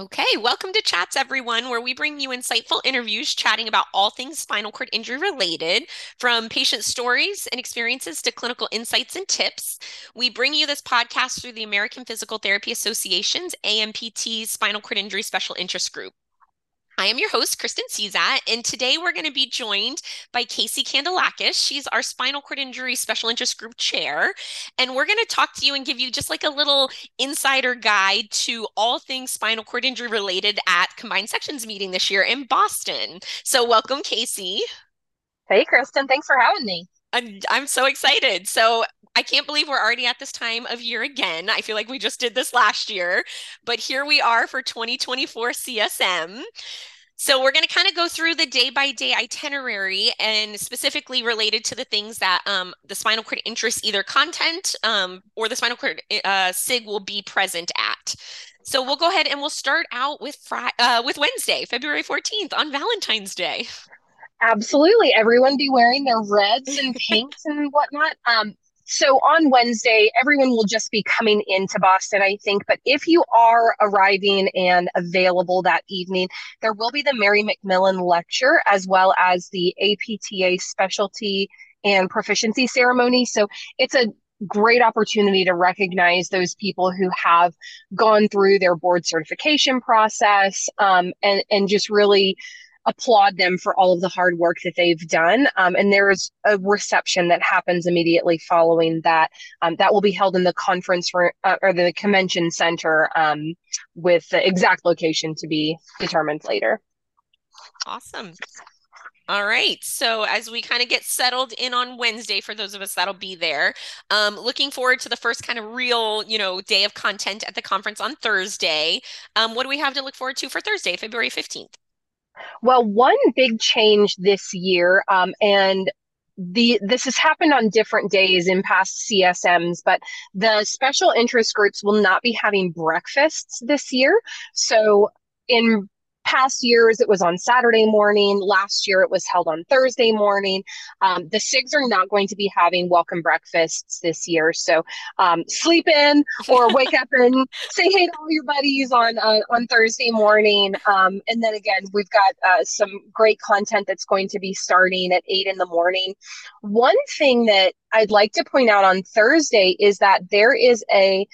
Okay, welcome to Chats, everyone, where we bring you insightful interviews chatting about all things spinal cord injury related, from patient stories and experiences to clinical insights and tips. We bring you this podcast through the American Physical Therapy Association's ANPT Spinal Cord Injury Special Interest Group. I am your host, Kristen Cezat, and today we're going to be joined by Casey Kandilakis. She's our spinal cord injury special interest group chair, and we're going to talk to you and give you just like a little insider guide to all things spinal cord injury related at Combined Sections meeting this year in Boston. So, welcome, Casey. Hey, Kristen. Thanks for having me. I'm, I'm so excited. So, I can't believe we're already at this time of year again. I feel like we just did this last year, but here we are for 2024 CSM. So we're going to kind of go through the day by day itinerary and specifically related to the things that um, the spinal cord interest, either content um, or the spinal cord uh, SIG will be present at. So we'll go ahead and we'll start out with Friday, uh, with Wednesday, February 14th on Valentine's Day. Absolutely. Everyone be wearing their reds and pinks and whatnot. Um, so on Wednesday, everyone will just be coming into Boston, I think. But if you are arriving and available that evening, there will be the Mary McMillan lecture as well as the APTA specialty and proficiency ceremony. So it's a great opportunity to recognize those people who have gone through their board certification process um, and, and just really applaud them for all of the hard work that they've done. Um, and there is a reception that happens immediately following that. Um, that will be held in the conference uh, or the convention center um, with the exact location to be determined later. Awesome. All right. So as we kind of get settled in on Wednesday, for those of us that'll be there, um, looking forward to the first kind of real, you know, day of content at the conference on Thursday. Um, what do we have to look forward to for Thursday, February 15th? Well, one big change this year, um, and the this has happened on different days in past CSMs, but the special interest groups will not be having breakfasts this year. So in past years it was on Saturday morning. Last year it was held on Thursday morning. Um, the SIGs are not going to be having welcome breakfasts this year. So um, sleep in or wake up and say hey to all your buddies on uh, on Thursday morning. Um, and then again, we've got uh, some great content that's going to be starting at eight in the morning. One thing that I'd like to point out on Thursday is that there is a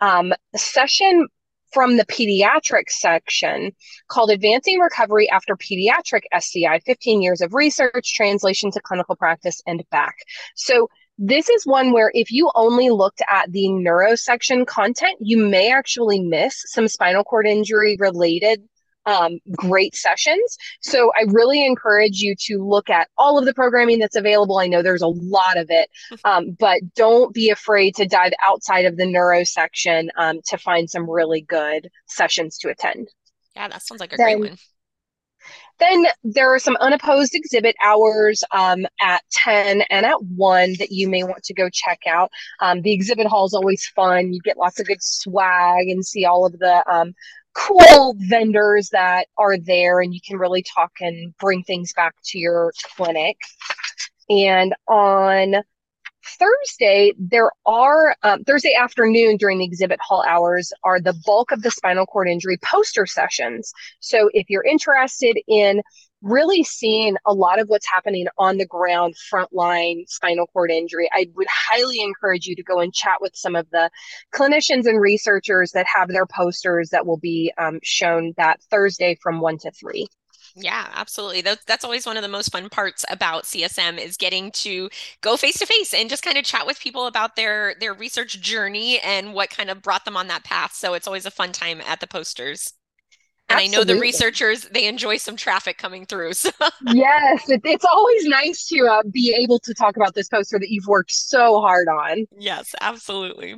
um, session from the pediatric section called Advancing Recovery After Pediatric SCI 15 Years of Research, Translation to Clinical Practice, and Back. So, this is one where if you only looked at the neuro section content, you may actually miss some spinal cord injury related um, great sessions. So I really encourage you to look at all of the programming that's available. I know there's a lot of it, um, but don't be afraid to dive outside of the neuro section um, to find some really good sessions to attend. Yeah, that sounds like a then, great one. Then there are some unopposed exhibit hours um, at 10 and at 1 that you may want to go check out. Um, the exhibit hall is always fun. You get lots of good swag and see all of the um, cool vendors that are there and you can really talk and bring things back to your clinic. And on Thursday, there are um, Thursday afternoon during the exhibit hall hours are the bulk of the spinal cord injury poster sessions. So if you're interested in really seeing a lot of what's happening on the ground, frontline spinal cord injury. I would highly encourage you to go and chat with some of the clinicians and researchers that have their posters that will be um, shown that Thursday from one to three. Yeah, absolutely. That's that's always one of the most fun parts about CSM is getting to go face to face and just kind of chat with people about their their research journey and what kind of brought them on that path. So it's always a fun time at the posters. And Absolutely. I know the researchers, they enjoy some traffic coming through. So. yes, it, it's always nice to uh, be able to talk about this poster that you've worked so hard on. Yes, absolutely.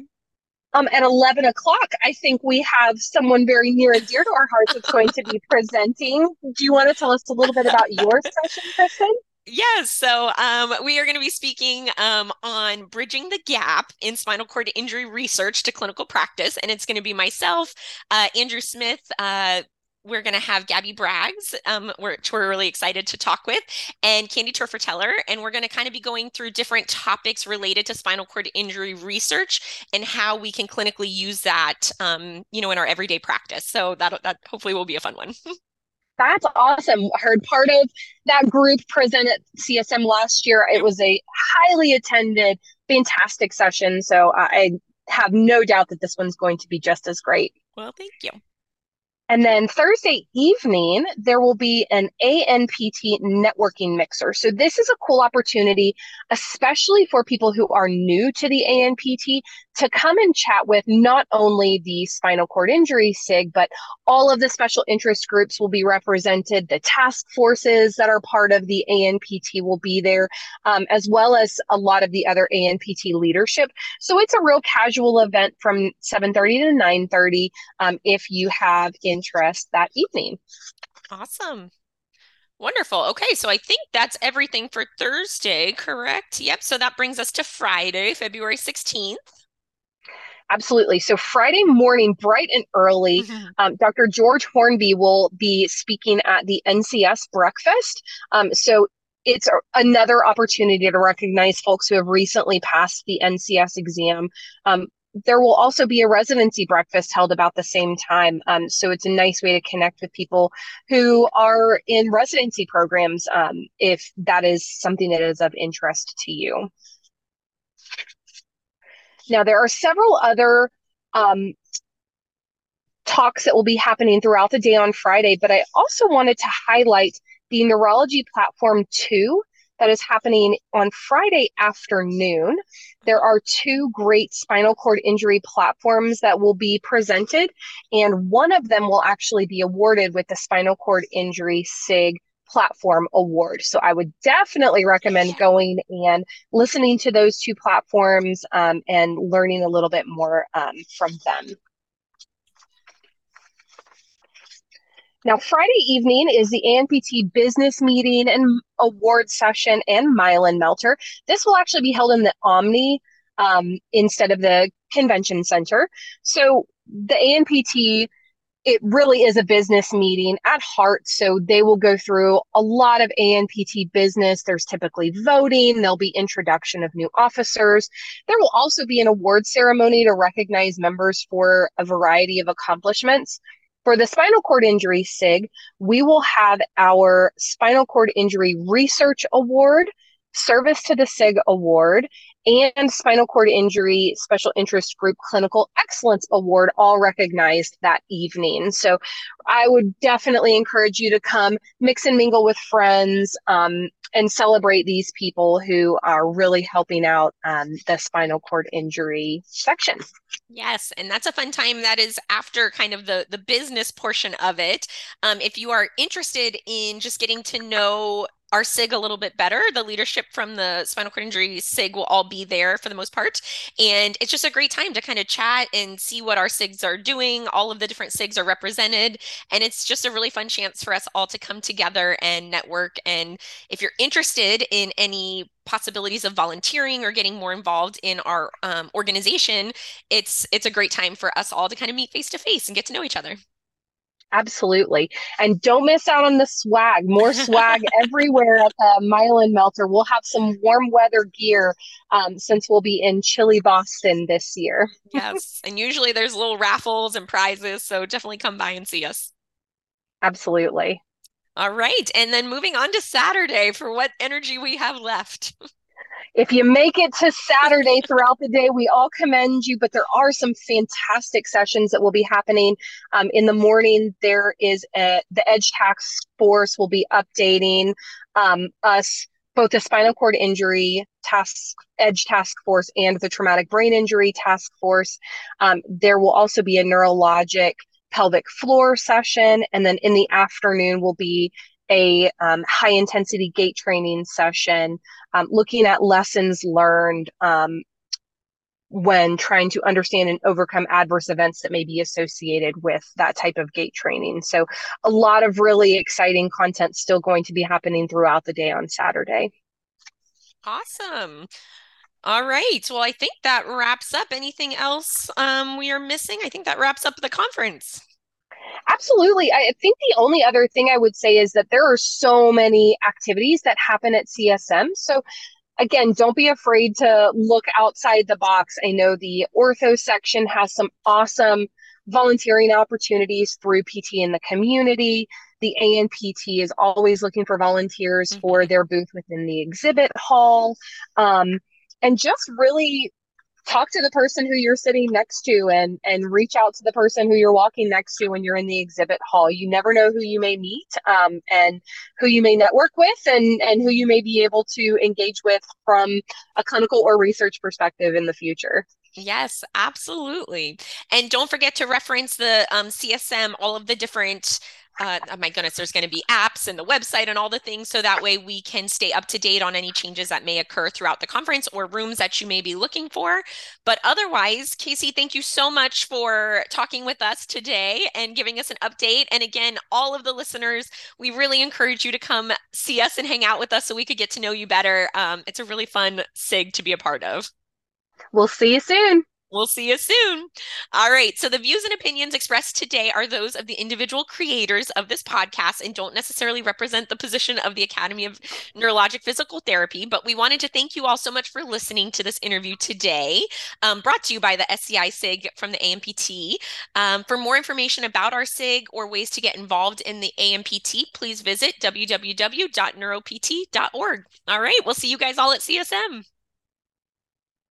Um, at 11 o'clock, I think we have someone very near and dear to our hearts that's going to be presenting. Do you want to tell us a little bit about your session, Kristen? Yes. So um, we are going to be speaking um, on bridging the gap in spinal cord injury research to clinical practice. And it's going to be myself, uh, Andrew Smith, uh, we're going to have Gabby Braggs, um, which we're really excited to talk with, and Candy Tefertiller. And we're going to kind of be going through different topics related to spinal cord injury research and how we can clinically use that, um, you know, in our everyday practice. So that, that hopefully will be a fun one. That's awesome. I heard part of that group present at CSM last year. It was a highly attended, fantastic session. So I have no doubt that this one's going to be just as great. Well, thank you. And then Thursday evening, there will be an ANPT networking mixer. So this is a cool opportunity, especially for people who are new to the ANPT, to come and chat with not only the spinal cord injury SIG, but all of the special interest groups will be represented. The task forces that are part of the ANPT will be there, um, as well as a lot of the other ANPT leadership. So it's a real casual event from 7.30 to 9.30 um, if you have in interest that evening. Awesome. Wonderful. Okay, so I think that's everything for Thursday, correct? Yep. So that brings us to Friday, February 16th. Absolutely. So Friday morning, bright and early, mm-hmm. um, Dr. George Hornby will be speaking at the NCS breakfast. Um, so it's a, another opportunity to recognize folks who have recently passed the NCS exam. Um, there will also be a residency breakfast held about the same time. Um, so it's a nice way to connect with people who are in residency programs um, if that is something that is of interest to you. Now, there are several other um, talks that will be happening throughout the day on Friday, but I also wanted to highlight the Neurology Platform 2 that is happening on Friday afternoon. There are two great spinal cord injury platforms that will be presented, and one of them will actually be awarded with the Spinal Cord Injury SIG platform award. So I would definitely recommend going and listening to those two platforms um, and learning a little bit more um, from them. Now, Friday evening is the ANPT business meeting and award session and Myelin Melter. This will actually be held in the Omni um, instead of the convention center. So the ANPT, it really is a business meeting at heart. So they will go through a lot of ANPT business. There's typically voting, there'll be introduction of new officers. There will also be an award ceremony to recognize members for a variety of accomplishments. For the spinal cord injury SIG, we will have our Spinal Cord Injury Research Award, Service to the SIG Award, and Spinal Cord Injury Special Interest Group Clinical Excellence Award all recognized that evening. So I would definitely encourage you to come mix and mingle with friends um, and celebrate these people who are really helping out um, the spinal cord injury section. Yes, and that's a fun time. That is after kind of the the business portion of it. Um, if you are interested in just getting to know our SIG a little bit better. The leadership from the spinal cord injury SIG will all be there for the most part. And it's just a great time to kind of chat and see what our SIGs are doing. All of the different SIGs are represented. And it's just a really fun chance for us all to come together and network. And if you're interested in any possibilities of volunteering or getting more involved in our um, organization, it's it's a great time for us all to kind of meet face to face and get to know each other. Absolutely. And don't miss out on the swag. More swag everywhere at the Myelin Melter. We'll have some warm weather gear um, since we'll be in chilly Boston this year. yes. And usually there's little raffles and prizes. So definitely come by and see us. Absolutely. All right. And then moving on to Saturday for what energy we have left. if you make it to Saturday throughout the day, we all commend you. But there are some fantastic sessions that will be happening um, in the morning. There is a, the Edge Task Force will be updating um, us both the spinal cord injury task edge task force and the traumatic brain injury task force um, there will also be a neurologic pelvic floor session and then in the afternoon will be a um, high intensity gait training session, um, looking at lessons learned um, when trying to understand and overcome adverse events that may be associated with that type of gait training. So, a lot of really exciting content still going to be happening throughout the day on Saturday. Awesome. All right. Well, I think that wraps up. Anything else um, we are missing? I think that wraps up the conference. Absolutely. I think the only other thing I would say is that there are so many activities that happen at CSM. So, again, don't be afraid to look outside the box. I know the ortho section has some awesome volunteering opportunities through PT in the community. The ANPT is always looking for volunteers mm-hmm. for their booth within the exhibit hall. Um, and just really talk to the person who you're sitting next to and and reach out to the person who you're walking next to when you're in the exhibit hall you never know who you may meet um, and who you may network with and and who you may be able to engage with from a clinical or research perspective in the future Yes, absolutely. And don't forget to reference the um, CSM, all of the different uh, oh my goodness, there's going to be apps and the website and all the things. So that way we can stay up to date on any changes that may occur throughout the conference or rooms that you may be looking for. But otherwise, Casey, thank you so much for talking with us today and giving us an update. And again, all of the listeners, we really encourage you to come see us and hang out with us so we could get to know you better. Um, it's a really fun SIG to be a part of. We'll see you soon. We'll see you soon. All right. So, the views and opinions expressed today are those of the individual creators of this podcast and don't necessarily represent the position of the Academy of Neurologic Physical Therapy. But we wanted to thank you all so much for listening to this interview today, um, brought to you by the SCI SIG from the ANPT. Um, for more information about our SIG or ways to get involved in the ANPT, please visit www.neuropt.org. All right. We'll see you guys all at CSM.